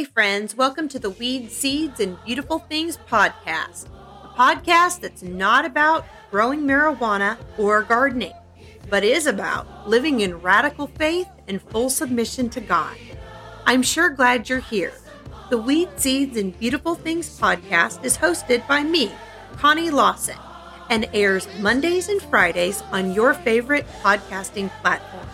Hey, friends, welcome to the Weed, Seeds, and Beautiful Things podcast, a podcast that's not about growing marijuana or gardening, but is about living in radical faith and full submission to God. I'm sure glad you're here. The Weed, Seeds, and Beautiful Things podcast is hosted by me, Connie Lawson, and airs Mondays and Fridays on your favorite podcasting platform.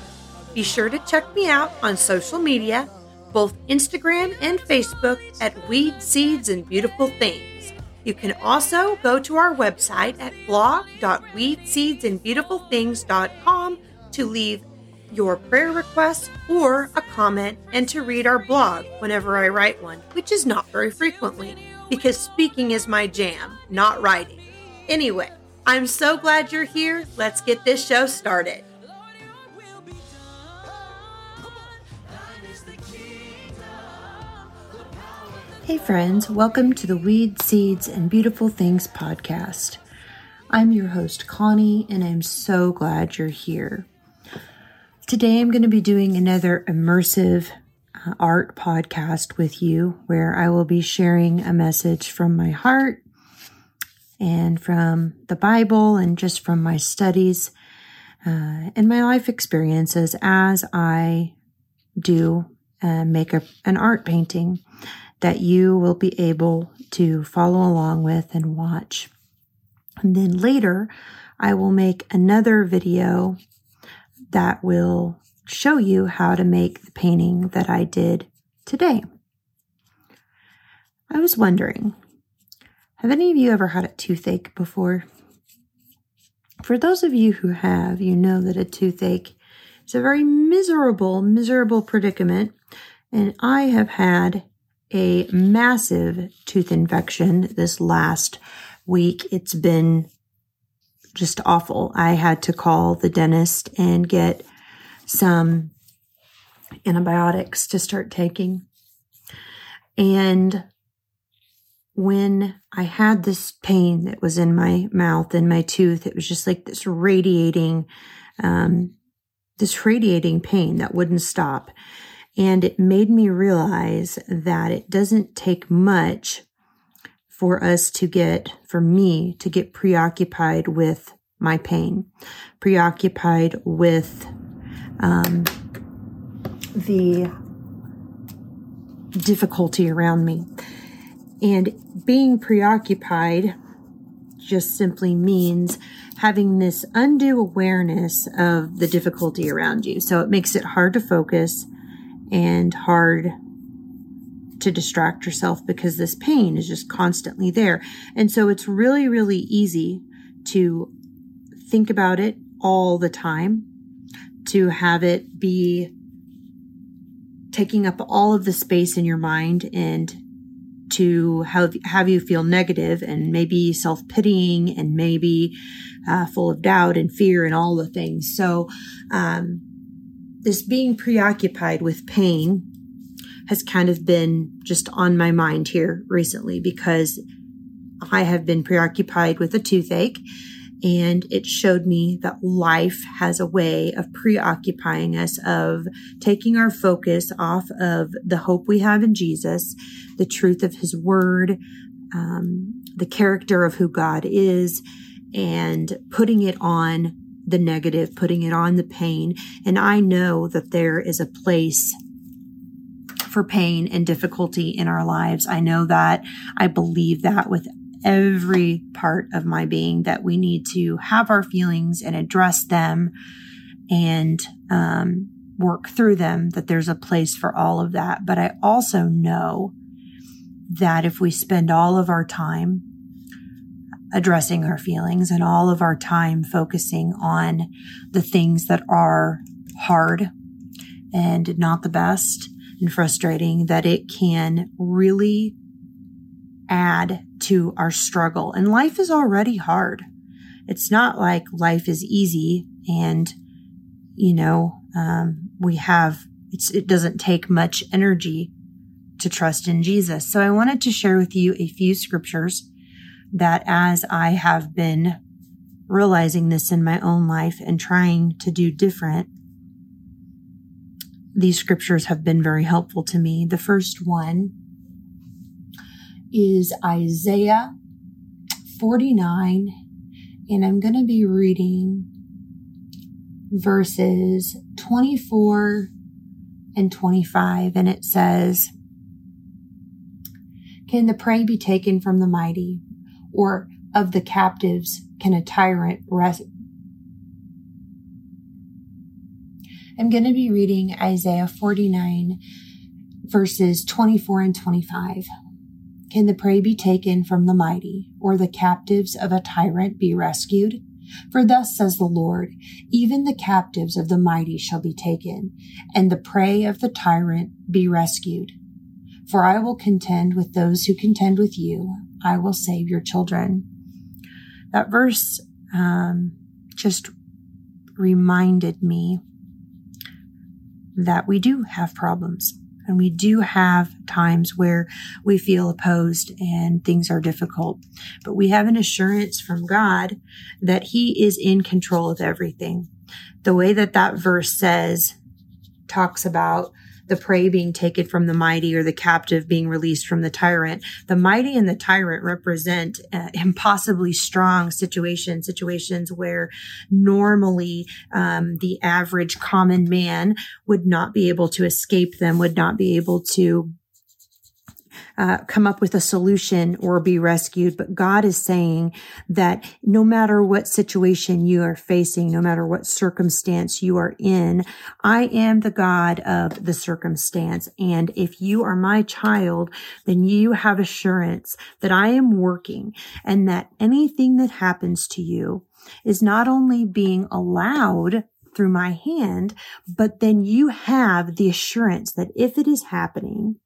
Be sure to check me out on social media, both Instagram and Facebook at Weed, Seeds, and Beautiful Things. You can also go to our website at blog.weedseedsandbeautifulthings.com to leave your prayer requests or a comment and to read our blog whenever I write one, which is not very frequently because speaking is my jam, not writing. Anyway, I'm so glad you're here. Let's get this show started. Hey, friends, welcome to the Weed, Seeds, and Beautiful Things podcast. I'm your host, Connie, and I'm so glad you're here. Today, I'm going to be doing another immersive uh, art podcast with you where I will be sharing a message from my heart and from the Bible and just from my studies uh, and my life experiences as I do uh, make a, an art painting that you will be able to follow along with and watch. And then later, I will make another video that will show you how to make the painting that I did today. I was wondering, have any of you ever had a toothache before? For those of you who have, you know that a toothache is a very miserable, miserable predicament. And I have had a massive tooth infection this last week. It's been just awful. I had to call the dentist and get some antibiotics to start taking. And when I had this pain that was in my mouth and my tooth, it was just like this radiating, um, this radiating pain that wouldn't stop. And it made me realize that it doesn't take much for us to get, for me to get preoccupied with my pain, preoccupied with um, the difficulty around me. And being preoccupied just simply means having this undue awareness of the difficulty around you. So it makes it hard to focus and hard to distract yourself because this pain is just constantly there. And so it's really, really easy to think about it all the time, to have it be taking up all of the space in your mind and to have, have you feel negative and maybe self pitying and maybe uh, full of doubt and fear and all the things. So, um, this being preoccupied with pain has kind of been just on my mind here recently because I have been preoccupied with a toothache and it showed me that life has a way of preoccupying us of taking our focus off of the hope we have in jesus the truth of his word um, the character of who god is and putting it on the negative, putting it on the pain. And I know that there is a place for pain and difficulty in our lives. I know that. I believe that with every part of my being that we need to have our feelings and address them and um, work through them, that there's a place for all of that. But I also know that if we spend all of our time addressing our feelings and all of our time focusing on the things that are hard and not the best and frustrating, that it can really add to our struggle. And life is already hard. It's not like life is easy and, you know, um, we have, it doesn't take much energy to trust in Jesus. So I wanted to share with you a few scriptures that as I have been realizing this in my own life and trying to do different, these scriptures have been very helpful to me. The first one is Isaiah 49, and I'm going to be reading verses 24 and 25, and it says, Can the prey be taken from the mighty, or of the captives can a tyrant rest? I'm going to be reading Isaiah 49, verses 24 and 25. Can the prey be taken from the mighty, or the captives of a tyrant be rescued? For thus says the Lord, even the captives of the mighty shall be taken, and the prey of the tyrant be rescued. For I will contend with those who contend with you. I will save your children. That verse um, just reminded me that we do have problems and we do have times where we feel opposed and things are difficult, but we have an assurance from God that He is in control of everything. The way that that verse says, talks about the prey being taken from the mighty or the captive being released from the tyrant. The mighty and the tyrant represent uh, impossibly strong situations, situations where normally um, the average common man would not be able to escape them, would not be able to uh, come up with a solution or be rescued. But God is saying that no matter what situation you are facing, no matter what circumstance you are in, I am the God of the circumstance. And if you are my child, then you have assurance that I am working and that anything that happens to you is not only being allowed through my hand, but then you have the assurance that if it is happening,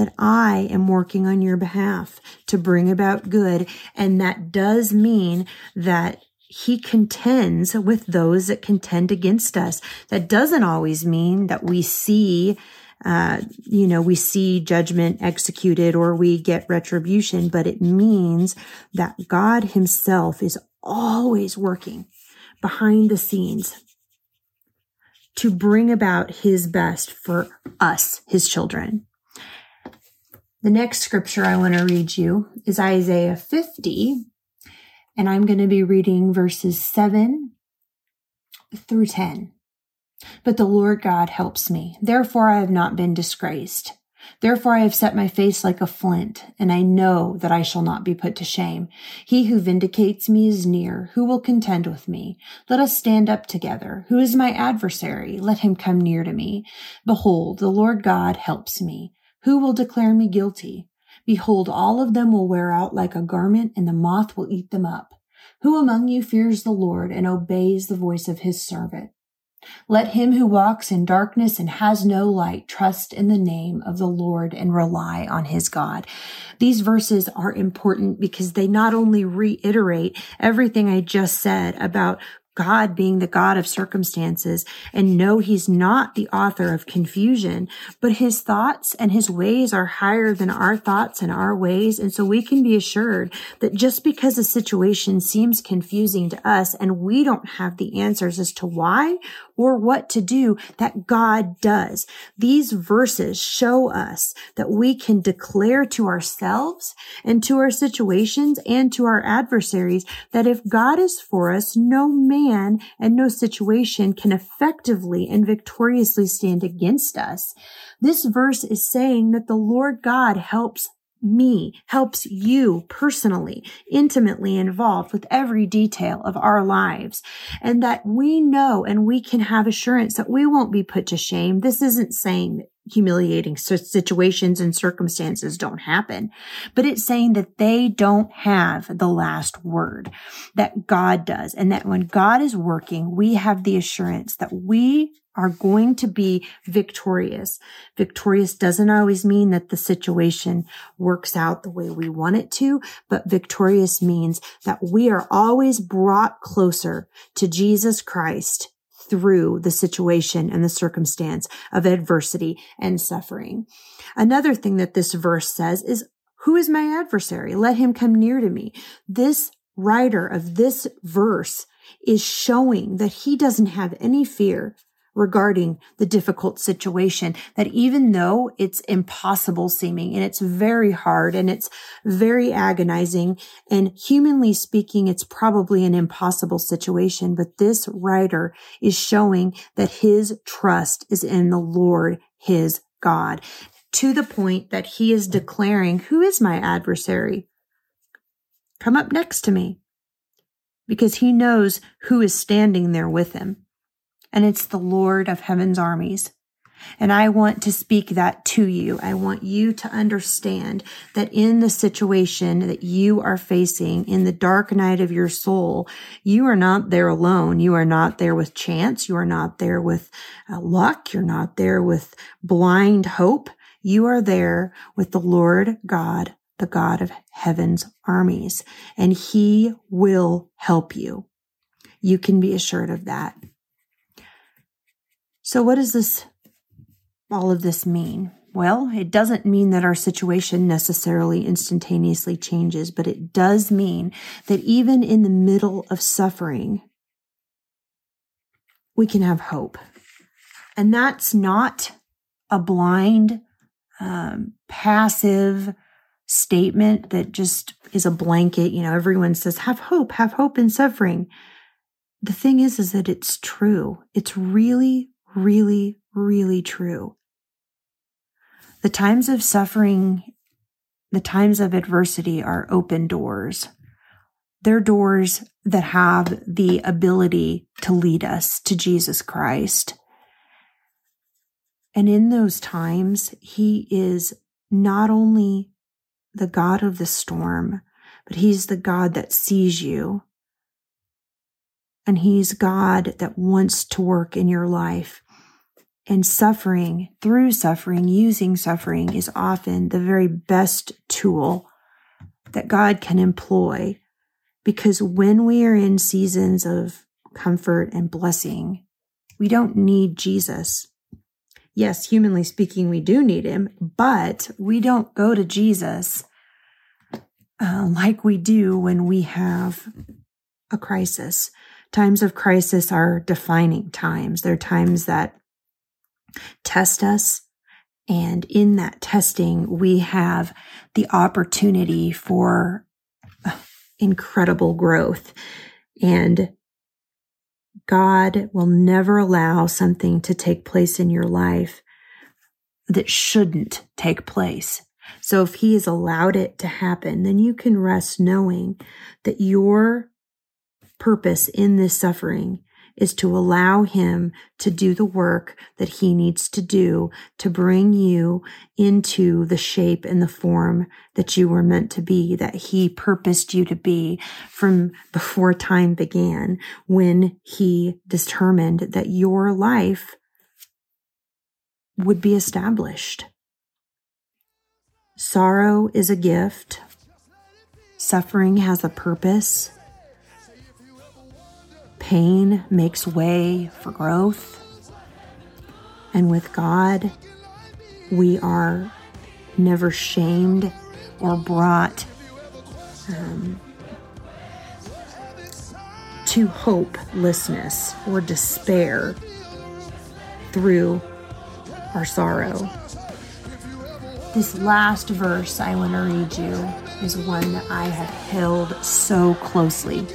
that I am working on your behalf to bring about good. And that does mean that he contends with those that contend against us. That doesn't always mean that we see, uh, you know, we see judgment executed or we get retribution, but it means that God himself is always working behind the scenes to bring about his best for us, his children. The next scripture I want to read you is Isaiah 50, and I'm going to be reading verses 7 through 10. But the Lord God helps me. Therefore I have not been disgraced. Therefore I have set my face like a flint, and I know that I shall not be put to shame. He who vindicates me is near. Who will contend with me? Let us stand up together. Who is my adversary? Let him come near to me. Behold, the Lord God helps me. Who will declare me guilty? Behold, all of them will wear out like a garment, and the moth will eat them up. Who among you fears the Lord and obeys the voice of his servant? Let him who walks in darkness and has no light trust in the name of the Lord and rely on his God. These verses are important because they not only reiterate everything I just said about God being the God of circumstances and know he's not the author of confusion, but his thoughts and his ways are higher than our thoughts and our ways. And so we can be assured that just because a situation seems confusing to us and we don't have the answers as to why or what to do that God does. These verses show us that we can declare to ourselves and to our situations and to our adversaries that if God is for us, no man and no situation can effectively and victoriously stand against us. This verse is saying that the Lord God helps me, helps you personally, intimately involved with every detail of our lives. And that we know and we can have assurance that we won't be put to shame. This isn't saying humiliating situations and circumstances don't happen, but it's saying that they don't have the last word, that God does. And that when God is working, we have the assurance that we are going to be victorious. Victorious doesn't always mean that the situation works out the way we want it to, but victorious means that we are always brought closer to Jesus Christ through the situation and the circumstance of adversity and suffering. Another thing that this verse says is, who is my adversary? Let him come near to me. This writer of this verse is showing that he doesn't have any fear regarding the difficult situation that even though it's impossible seeming and it's very hard and it's very agonizing and humanly speaking, it's probably an impossible situation. But this writer is showing that his trust is in the Lord, his God to the point that he is declaring, who is my adversary? Come up next to me because he knows who is standing there with him and it's the Lord of heaven's armies. And I want to speak that to you. I want you to understand that in the situation that you are facing in the dark night of your soul, you are not there alone. You are not there with chance. You are not there with uh, luck. You're not there with blind hope. You are there with the Lord God, the God of heaven's armies, and he will help you. You can be assured of that. So what does this, all of this mean? Well, it doesn't mean that our situation necessarily instantaneously changes, but it does mean that even in the middle of suffering, we can have hope. And that's not a blind, um, passive statement that just is a blanket. You know, everyone says, have hope, have hope in suffering. The thing is, is that it's true. It's really, really, really true. The times of suffering, the times of adversity are open doors. They're doors that have the ability to lead us to Jesus Christ. And in those times, He is not only the God of the storm, but He's the God that sees you and He's God that wants to work in your life. And suffering, through suffering, using suffering is often the very best tool that God can employ. Because when we are in seasons of comfort and blessing, we don't need Jesus. Yes, humanly speaking, we do need him, but we don't go to Jesus uh, like we do when we have a crisis. Times of crisis are defining times. They're times that test us. And in that testing, we have the opportunity for uh, incredible growth. And God will never allow something to take place in your life that shouldn't take place. So if he has allowed it to happen, then you can rest knowing that your purpose in this suffering is to allow him to do the work that he needs to do to bring you into the shape and the form that you were meant to be, that he purposed you to be from before time began when he determined that your life would be established. Sorrow is a gift. Suffering has a purpose. Pain makes way for growth. And with God, we are never shamed or brought um, to hopelessness or despair through our sorrow. This last verse I want to read you is one that I have held so closely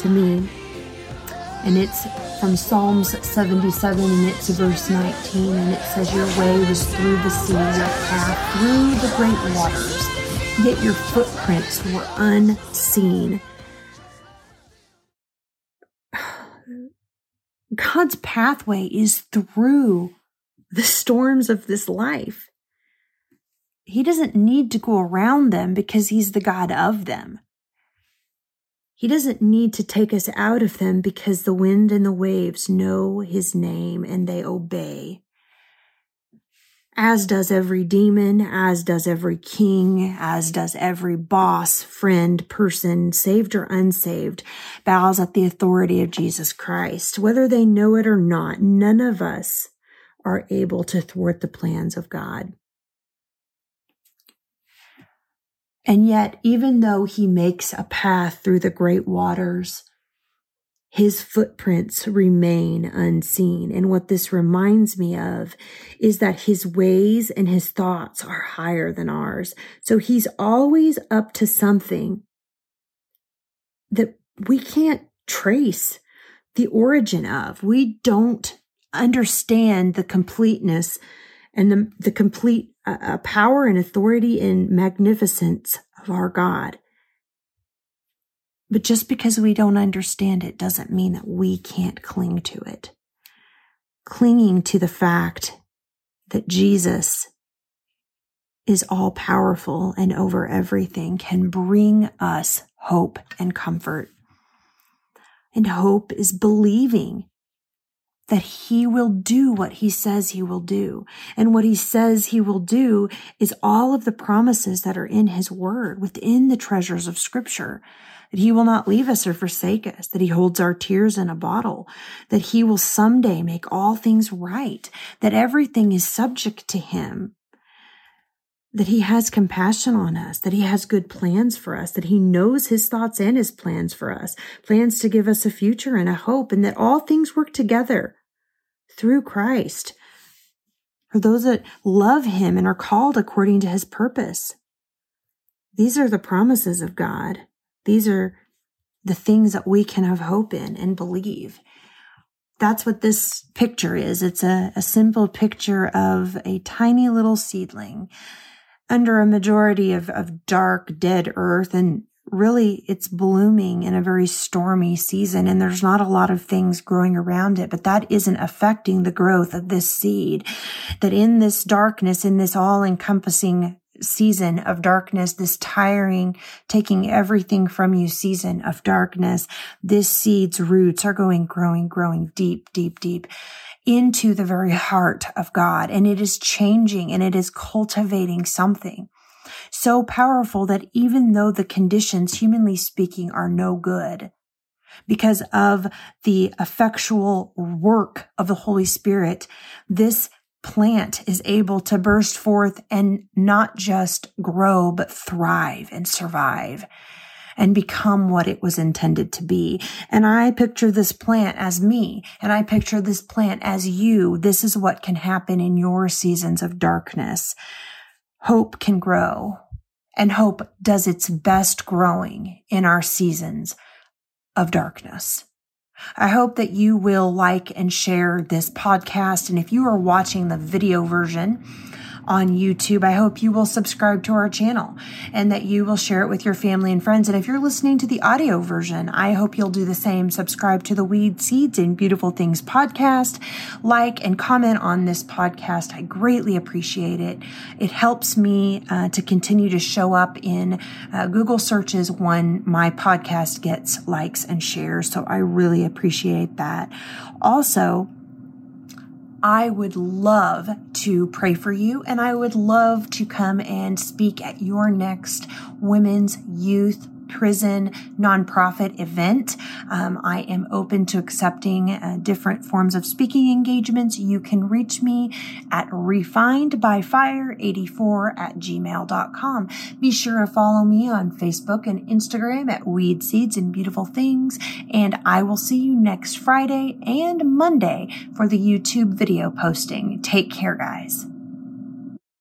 to me. And it's from Psalms 77 and it's verse 19 and it says, Your way was through the sea, your path through the great waters, yet your footprints were unseen. God's pathway is through the storms of this life. He doesn't need to go around them because he's the God of them. He doesn't need to take us out of them because the wind and the waves know his name and they obey. As does every demon, as does every king, as does every boss, friend, person, saved or unsaved, bows at the authority of Jesus Christ. Whether they know it or not, none of us are able to thwart the plans of God. And yet, even though he makes a path through the great waters, his footprints remain unseen. And what this reminds me of is that his ways and his thoughts are higher than ours. So he's always up to something that we can't trace the origin of. We don't understand the completeness and the, the complete uh power and authority and magnificence of our God. But just because we don't understand it doesn't mean that we can't cling to it. Clinging to the fact that Jesus is all powerful and over everything can bring us hope and comfort. And hope is believing that he will do what he says he will do. And what he says he will do is all of the promises that are in his word within the treasures of scripture that he will not leave us or forsake us, that he holds our tears in a bottle, that he will someday make all things right, that everything is subject to him, that he has compassion on us, that he has good plans for us, that he knows his thoughts and his plans for us, plans to give us a future and a hope, and that all things work together through Christ for those that love him and are called according to his purpose. These are the promises of God. These are the things that we can have hope in and believe. That's what this picture is. It's a, a simple picture of a tiny little seedling under a majority of, of dark, dead earth. And really, it's blooming in a very stormy season. And there's not a lot of things growing around it, but that isn't affecting the growth of this seed. That in this darkness, in this all encompassing season of darkness, this tiring, taking everything from you season of darkness, this seed's roots are going, growing, growing deep, deep, deep into the very heart of God. And it is changing and it is cultivating something so powerful that even though the conditions, humanly speaking, are no good, because of the effectual work of the Holy Spirit, this plant is able to burst forth and not just grow, but thrive and survive and become what it was intended to be. And I picture this plant as me and I picture this plant as you. This is what can happen in your seasons of darkness. Hope can grow and hope does its best growing in our seasons of darkness. I hope that you will like and share this podcast. And if you are watching the video version, on YouTube. I hope you will subscribe to our channel and that you will share it with your family and friends. And if you're listening to the audio version, I hope you'll do the same. Subscribe to the Weed Seeds and Beautiful Things podcast, like and comment on this podcast. I greatly appreciate it. It helps me uh, to continue to show up in uh, Google searches when my podcast gets likes and shares. So I really appreciate that. Also, I would love to pray for you and I would love to come and speak at your next women's youth prison nonprofit event. Um, I am open to accepting uh, different forms of speaking engagements. You can reach me at refinedbyfire84 at gmail.com. Be sure to follow me on Facebook and Instagram at Weed Seeds and Beautiful Things. And I will see you next Friday and Monday for the YouTube video posting. Take care, guys.